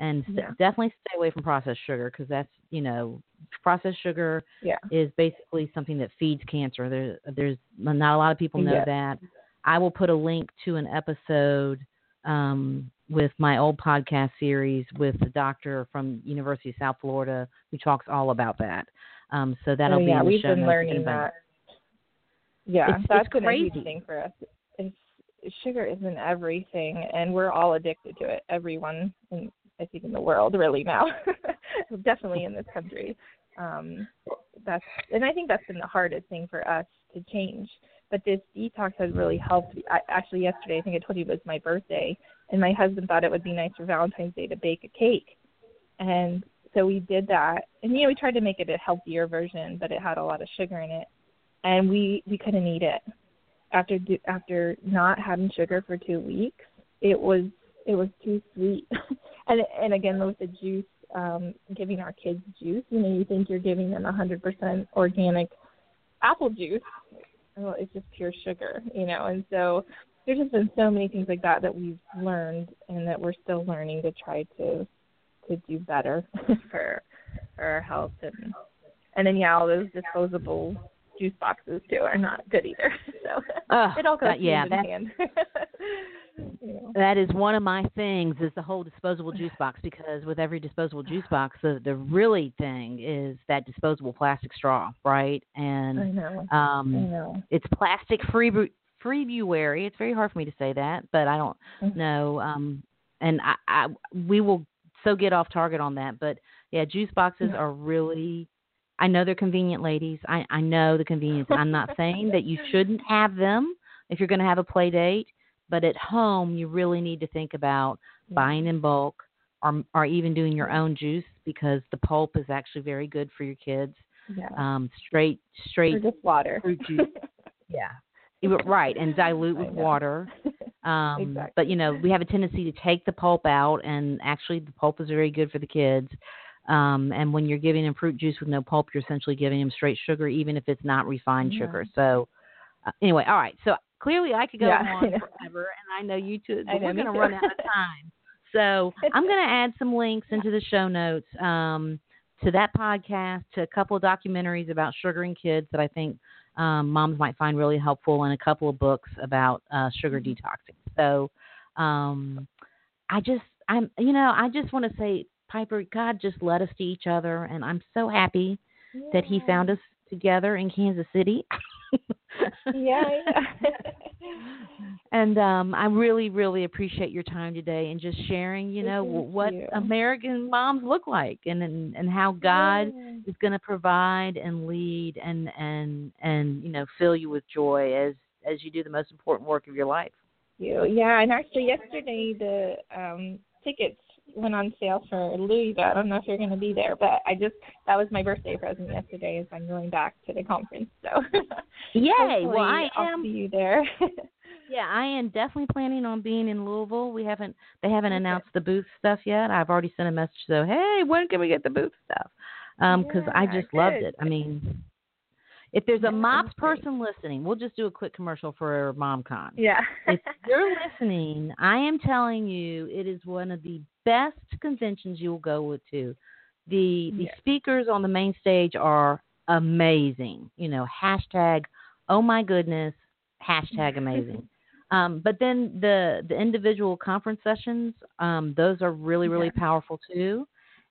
Speaker 1: and yeah. st- definitely stay away from processed sugar because that's you know processed sugar
Speaker 2: yeah.
Speaker 1: is basically something that feeds cancer. There, there's not a lot of people know that. I will put a link to an episode um, with my old podcast series with the doctor from University of South Florida who talks all about that. Um, so that'll
Speaker 2: oh,
Speaker 1: be
Speaker 2: yeah,
Speaker 1: in
Speaker 2: the we've
Speaker 1: show
Speaker 2: been learning that. Yeah,
Speaker 1: it's,
Speaker 2: that's
Speaker 1: it's
Speaker 2: been
Speaker 1: crazy.
Speaker 2: a huge thing for us. It's, sugar is in everything, and we're all addicted to it. Everyone, in, I think, in the world, really now, definitely in this country. Um, that's, and I think that's been the hardest thing for us to change but this detox has really helped. I, actually, yesterday I think I told you it was my birthday, and my husband thought it would be nice for Valentine's Day to bake a cake, and so we did that. And you know, we tried to make it a healthier version, but it had a lot of sugar in it, and we we couldn't eat it after after not having sugar for two weeks. It was it was too sweet, and and again with the juice, um, giving our kids juice, you know, you think you're giving them a 100% organic apple juice, well, it's just pure sugar, you know. And so there's just been so many things like that that we've learned and that we're still learning to try to to do better for for our health and and then yeah, all those disposable juice boxes too are not good either. So it all goes
Speaker 1: that, yeah,
Speaker 2: hand
Speaker 1: that,
Speaker 2: in hand.
Speaker 1: That is one of my things is the whole disposable juice box because with every disposable juice box, the the really thing is that disposable plastic straw, right? And
Speaker 2: I know.
Speaker 1: Um,
Speaker 2: I know.
Speaker 1: It's plastic free February. It's very hard for me to say that, but I don't mm-hmm. know. Um, and I, I we will so get off target on that, but yeah, juice boxes are really. I know they're convenient, ladies. I I know the convenience. I'm not saying that you shouldn't have them if you're going to have a play date but at home, you really need to think about yeah. buying in bulk or, or even doing your own juice because the pulp is actually very good for your kids.
Speaker 2: Yeah.
Speaker 1: Um, straight, straight
Speaker 2: or just water.
Speaker 1: fruit juice. yeah. Right, and dilute with water. Um,
Speaker 2: exactly.
Speaker 1: But you know, we have a tendency to take the pulp out, and actually, the pulp is very good for the kids. Um, and when you're giving them fruit juice with no pulp, you're essentially giving them straight sugar, even if it's not refined
Speaker 2: yeah.
Speaker 1: sugar. So, uh, anyway, all right. So clearly I could go
Speaker 2: yeah,
Speaker 1: on forever, and I know you too. But we're going
Speaker 2: to
Speaker 1: run out of time. So I'm going to add some links into the show notes um, to that podcast, to a couple of documentaries about sugaring kids that I think um, moms might find really helpful, and a couple of books about uh, sugar mm-hmm. detoxing. So um, I just, I'm, you know, I just want to say, Piper, God just led us to each other, and I'm so happy
Speaker 2: yeah.
Speaker 1: that He found us together in Kansas City.
Speaker 2: yeah.
Speaker 1: and um I really really appreciate your time today and just sharing, you know,
Speaker 2: Thank
Speaker 1: what
Speaker 2: you.
Speaker 1: American moms look like and and, and how God
Speaker 2: yeah.
Speaker 1: is going to provide and lead and and and you know, fill you with joy as as you do the most important work of your life.
Speaker 2: You. Yeah, and actually yesterday the um tickets went on sale for Louisville. I don't know if you're going to be there, but I just that was my birthday present yesterday. As I'm going back to the conference, so
Speaker 1: yay! well, I am
Speaker 2: I'll see you there.
Speaker 1: yeah, I am definitely planning on being in Louisville. We haven't they haven't announced the booth stuff yet. I've already sent a message so hey, when can we get the booth stuff? Um, because
Speaker 2: yeah,
Speaker 1: I just
Speaker 2: good.
Speaker 1: loved it. I mean, if there's a MOPS person listening, we'll just do a quick commercial for MomCon.
Speaker 2: Yeah.
Speaker 1: if you're listening, I am telling you, it is one of the best conventions you will go to. The the
Speaker 2: yeah.
Speaker 1: speakers on the main stage are amazing. You know, hashtag oh my goodness, hashtag amazing. um, but then the the individual conference sessions, um, those are really really
Speaker 2: yeah.
Speaker 1: powerful too.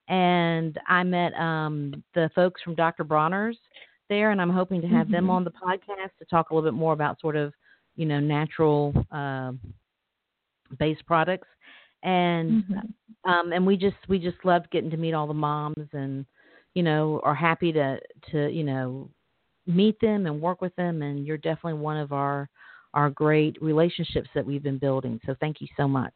Speaker 1: And I met um, the folks from Dr. Bronner's there, and I'm hoping to have
Speaker 2: mm-hmm.
Speaker 1: them on the podcast to talk a little bit more about sort of you know natural uh, based products. And
Speaker 2: mm-hmm.
Speaker 1: um, and we just we just loved getting to meet all the moms and you know are happy to to you know meet them and work with them and you're definitely one of our our great relationships that we've been building so thank you so much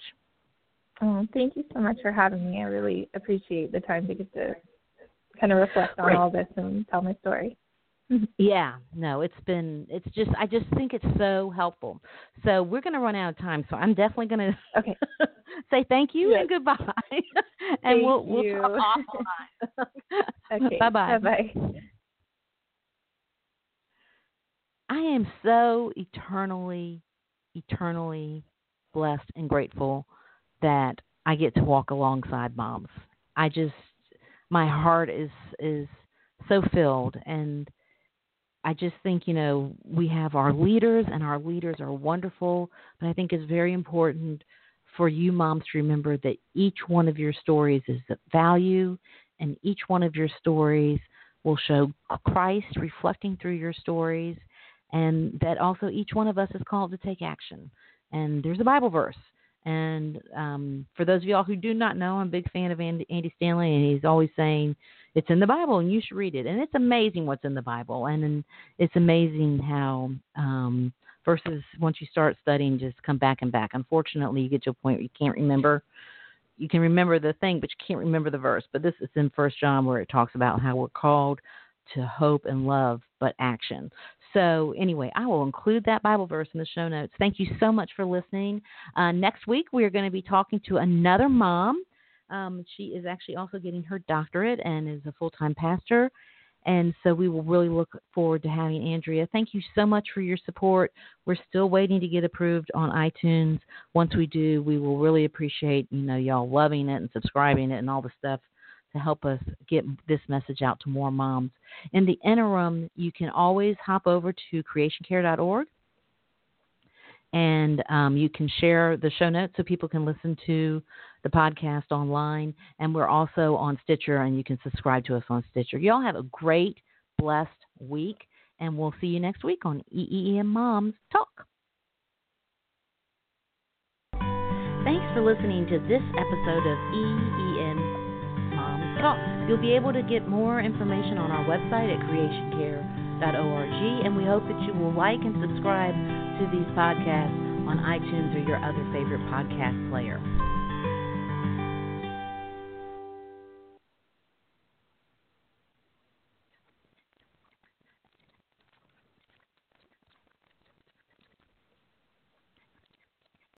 Speaker 2: oh thank you so much for having me i really appreciate the time to get to kind of reflect on
Speaker 1: right.
Speaker 2: all this and tell my story Mm-hmm.
Speaker 1: yeah no it's been it's just i just think it's so helpful so we're going to run out of time so i'm definitely going to
Speaker 2: okay
Speaker 1: say thank you
Speaker 2: yes.
Speaker 1: and goodbye and
Speaker 2: thank
Speaker 1: we'll we'll
Speaker 2: you.
Speaker 1: talk offline
Speaker 2: okay
Speaker 1: bye bye
Speaker 2: bye
Speaker 1: I am so eternally, eternally blessed and grateful that I get to walk alongside moms. I just, my heart is is so filled, and I just think you know we have our leaders, and our leaders are wonderful. But I think it's very important for you moms to remember that each one of your stories is of value, and each one of your stories will show Christ reflecting through your stories and that also each one of us is called to take action. And there's a Bible verse. And um, for those of y'all who do not know, I'm a big fan of Andy, Andy Stanley, and he's always saying it's in the Bible and you should read it. And it's amazing what's in the Bible, and, and it's amazing how um, verses once you start studying just come back and back. Unfortunately, you get to a point where you can't remember. You can remember the thing, but you can't remember the verse. But this is in First John where it talks about how we're called to hope and love, but action. So, anyway, I will include that Bible verse in the show notes. Thank you so much for listening. Uh, next week, we are going to be talking to another mom. Um, she is actually also getting her doctorate and is a full time pastor. And so we will really look forward to having Andrea. Thank you so much for your support. We're still waiting to get approved on iTunes. Once we do, we will really appreciate you know y'all loving it and subscribing it and all the stuff to help us get this message out to more moms. In the interim, you can always hop over to creationcare.org and um, you can share the show notes so people can listen to the podcast online. And we're also on Stitcher, and you can subscribe to us on Stitcher. Y'all have a great, blessed week, and we'll see you next week on EEN Moms Talk. Thanks for listening to this episode of EEN Talk. You'll be able to get more information on our website at creationcare.org, and we hope that you will like and subscribe to these podcasts on iTunes or your other favorite podcast player.